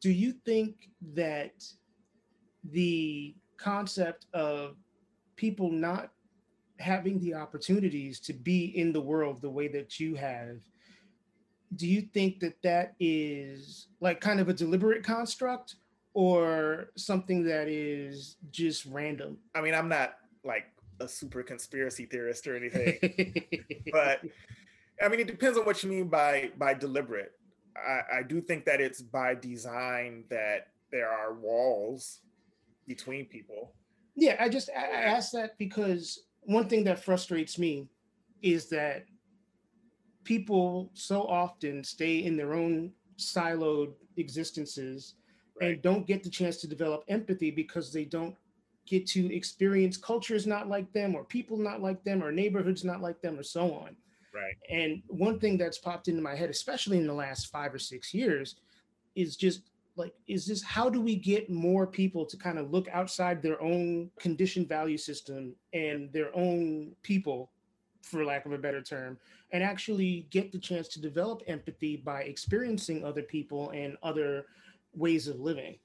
Do you think that the concept of people not having the opportunities to be in the world the way that you have do you think that that is like kind of a deliberate construct or something that is just random? I mean i'm not like a super conspiracy theorist or anything but i mean it depends on what you mean by by deliberate. I, I do think that it's by design that there are walls between people. Yeah, I just I asked that because one thing that frustrates me is that people so often stay in their own siloed existences right. and don't get the chance to develop empathy because they don't get to experience cultures not like them or people not like them or neighborhoods not like them or so on. Right. And one thing that's popped into my head, especially in the last five or six years, is just like is this how do we get more people to kind of look outside their own conditioned value system and their own people for lack of a better term and actually get the chance to develop empathy by experiencing other people and other ways of living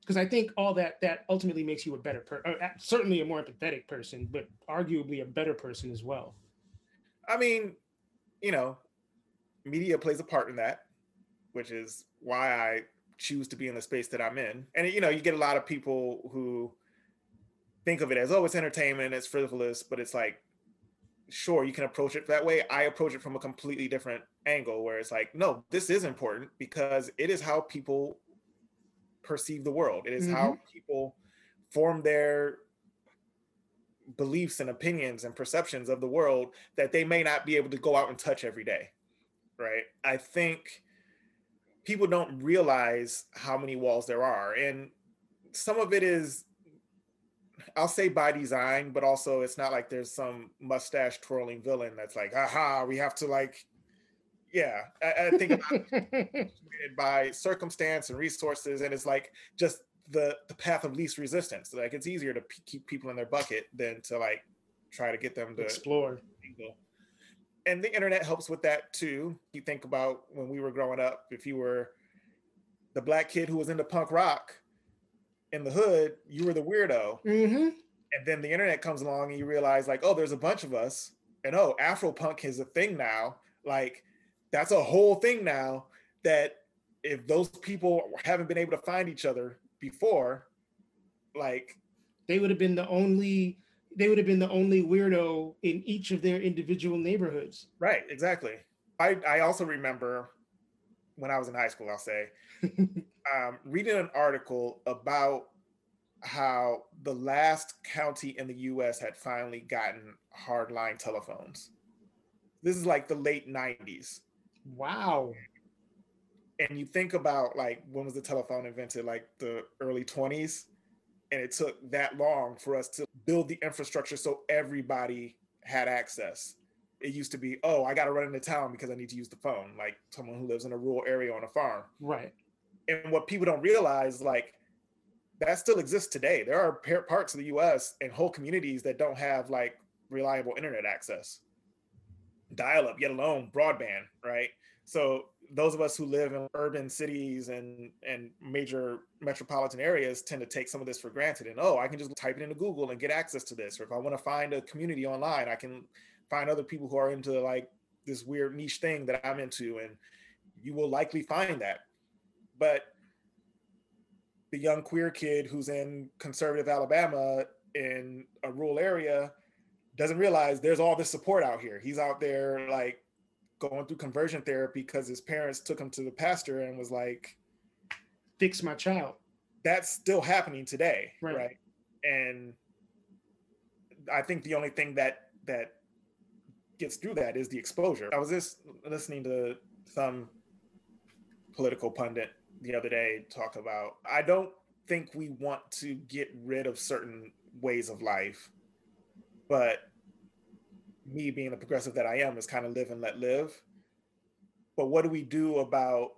because i think all that that ultimately makes you a better person uh, certainly a more empathetic person but arguably a better person as well i mean you know media plays a part in that which is why i choose to be in the space that I'm in. And you know, you get a lot of people who think of it as oh, it's entertainment, it's frivolous, but it's like sure you can approach it that way. I approach it from a completely different angle where it's like no, this is important because it is how people perceive the world. It is mm-hmm. how people form their beliefs and opinions and perceptions of the world that they may not be able to go out and touch every day. Right? I think people don't realize how many walls there are and some of it is I'll say by design, but also it's not like there's some mustache twirling villain that's like, aha, we have to like, yeah. I, I think by circumstance and resources, and it's like just the the path of least resistance. Like it's easier to p- keep people in their bucket than to like try to get them to explore and the internet helps with that too. You think about when we were growing up, if you were the black kid who was into punk rock in the hood, you were the weirdo. Mm-hmm. And then the internet comes along and you realize, like, oh, there's a bunch of us. And oh, Afro punk is a thing now. Like, that's a whole thing now that if those people haven't been able to find each other before, like, they would have been the only they would have been the only weirdo in each of their individual neighborhoods. Right, exactly. I, I also remember when I was in high school, I'll say, um, reading an article about how the last county in the US had finally gotten hardline telephones. This is like the late 90s. Wow. And you think about like when was the telephone invented? Like the early 20s and it took that long for us to build the infrastructure so everybody had access. It used to be, oh, I got to run into town because I need to use the phone, like someone who lives in a rural area on a farm. Right. And what people don't realize, like, that still exists today. There are parts of the US and whole communities that don't have like reliable internet access. dial up, yet alone broadband, right? So those of us who live in urban cities and and major metropolitan areas tend to take some of this for granted and oh i can just type it into google and get access to this or if i want to find a community online i can find other people who are into like this weird niche thing that i'm into and you will likely find that but the young queer kid who's in conservative alabama in a rural area doesn't realize there's all this support out here he's out there like going through conversion therapy because his parents took him to the pastor and was like, "Fix my child." That's still happening today, right? right? And I think the only thing that that gets through that is the exposure. I was just listening to some political pundit the other day talk about I don't think we want to get rid of certain ways of life, but me being the progressive that I am is kind of live and let live. But what do we do about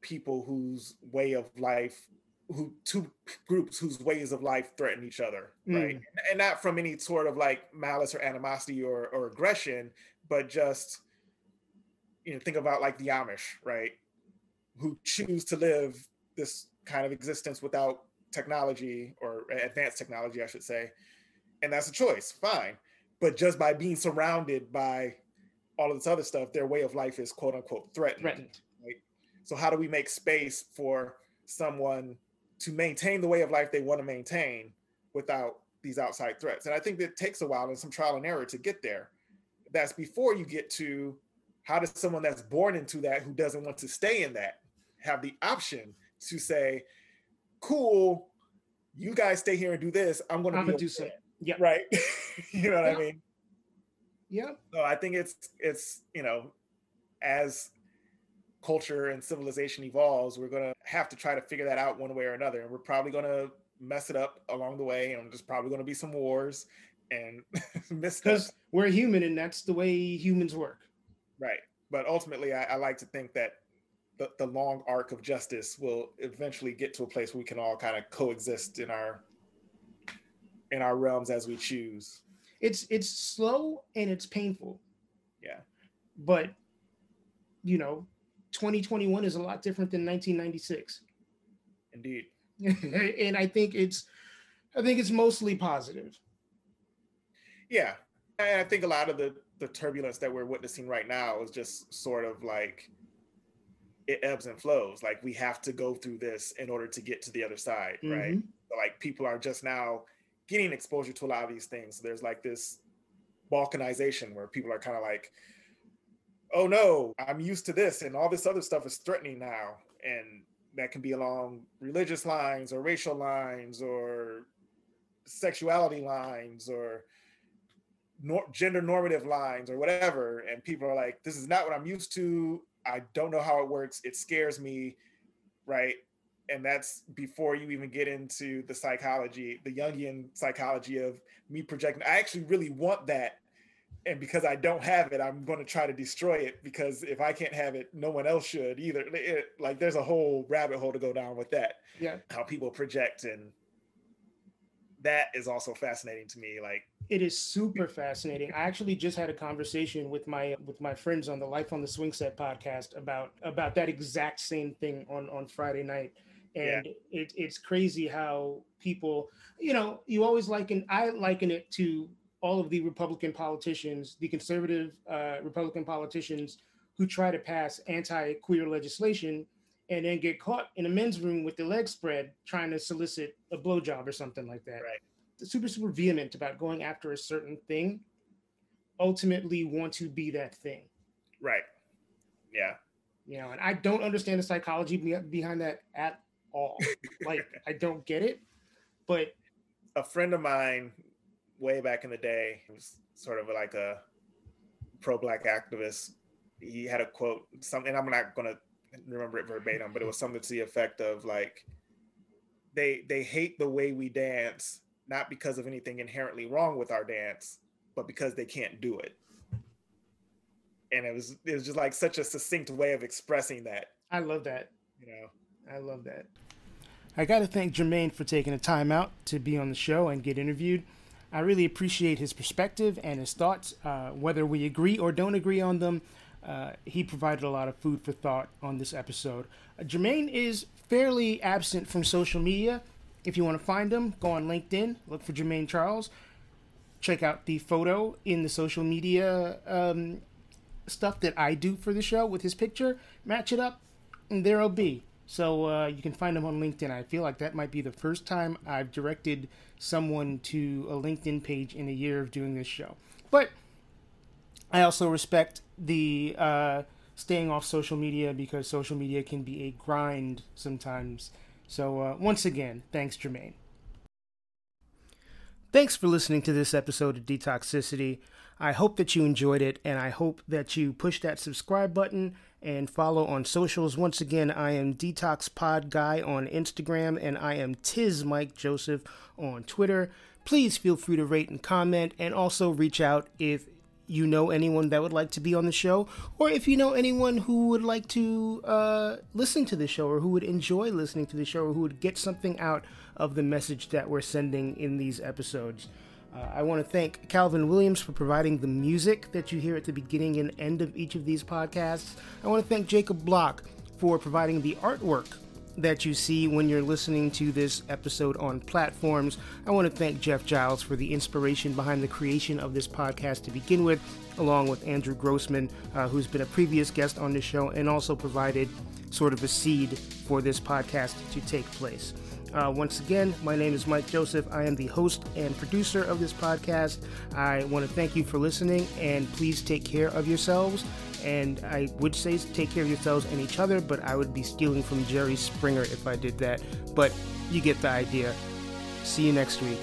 people whose way of life, who two groups whose ways of life threaten each other, mm. right? And not from any sort of like malice or animosity or, or aggression, but just you know, think about like the Amish, right? Who choose to live this kind of existence without technology or advanced technology, I should say. And that's a choice, fine but just by being surrounded by all of this other stuff, their way of life is quote unquote threatened. threatened. Right? So how do we make space for someone to maintain the way of life they want to maintain without these outside threats? And I think it takes a while and some trial and error to get there. That's before you get to how does someone that's born into that who doesn't want to stay in that have the option to say, cool, you guys stay here and do this. I'm going to do something. Yeah. Right. you know what yeah. I mean? Yeah. So I think it's it's you know, as culture and civilization evolves, we're gonna have to try to figure that out one way or another, and we're probably gonna mess it up along the way, and there's probably gonna be some wars and miss because we're human, and that's the way humans work. Right. But ultimately, I, I like to think that the, the long arc of justice will eventually get to a place where we can all kind of coexist in our in our realms as we choose. It's it's slow and it's painful. Yeah. But you know, 2021 is a lot different than 1996. Indeed. and I think it's I think it's mostly positive. Yeah. And I think a lot of the the turbulence that we're witnessing right now is just sort of like it ebbs and flows. Like we have to go through this in order to get to the other side, mm-hmm. right? Like people are just now getting exposure to a lot of these things. So There's like this balkanization where people are kind of like, oh no, I'm used to this and all this other stuff is threatening now. And that can be along religious lines or racial lines or sexuality lines or nor- gender normative lines or whatever. And people are like, this is not what I'm used to. I don't know how it works. It scares me. Right and that's before you even get into the psychology, the Jungian psychology of me projecting. I actually really want that. And because I don't have it, I'm going to try to destroy it because if I can't have it, no one else should either. It, like there's a whole rabbit hole to go down with that. Yeah. How people project. And that is also fascinating to me. Like it is super fascinating. I actually just had a conversation with my with my friends on the Life on the Swing Set podcast about about that exact same thing on on Friday night and yeah. it, it's crazy how people you know you always liken i liken it to all of the republican politicians the conservative uh, republican politicians who try to pass anti-queer legislation and then get caught in a men's room with their legs spread trying to solicit a blowjob or something like that right super super vehement about going after a certain thing ultimately want to be that thing right yeah you know and i don't understand the psychology behind that at all. like I don't get it. But a friend of mine way back in the day He was sort of like a pro-black activist. He had a quote, something I'm not gonna remember it verbatim, but it was something to the effect of like they they hate the way we dance, not because of anything inherently wrong with our dance, but because they can't do it. And it was it was just like such a succinct way of expressing that. I love that. You know. I love that. I got to thank Jermaine for taking the time out to be on the show and get interviewed. I really appreciate his perspective and his thoughts. Uh, whether we agree or don't agree on them, uh, he provided a lot of food for thought on this episode. Uh, Jermaine is fairly absent from social media. If you want to find him, go on LinkedIn, look for Jermaine Charles. Check out the photo in the social media um, stuff that I do for the show with his picture. Match it up, and there'll be. So uh, you can find him on LinkedIn. I feel like that might be the first time I've directed someone to a LinkedIn page in a year of doing this show. But I also respect the uh, staying off social media because social media can be a grind sometimes. So uh, once again, thanks, Jermaine. Thanks for listening to this episode of Detoxicity. I hope that you enjoyed it, and I hope that you push that subscribe button and follow on socials. Once again, I am Detox Pod Guy on Instagram, and I am Tiz Mike Joseph on Twitter. Please feel free to rate and comment, and also reach out if you know anyone that would like to be on the show, or if you know anyone who would like to uh, listen to the show, or who would enjoy listening to the show, or who would get something out of the message that we're sending in these episodes. Uh, I want to thank Calvin Williams for providing the music that you hear at the beginning and end of each of these podcasts. I want to thank Jacob Block for providing the artwork that you see when you're listening to this episode on platforms. I want to thank Jeff Giles for the inspiration behind the creation of this podcast to begin with, along with Andrew Grossman, uh, who's been a previous guest on the show and also provided sort of a seed for this podcast to take place. Uh, once again, my name is Mike Joseph. I am the host and producer of this podcast. I want to thank you for listening and please take care of yourselves. And I would say take care of yourselves and each other, but I would be stealing from Jerry Springer if I did that. But you get the idea. See you next week.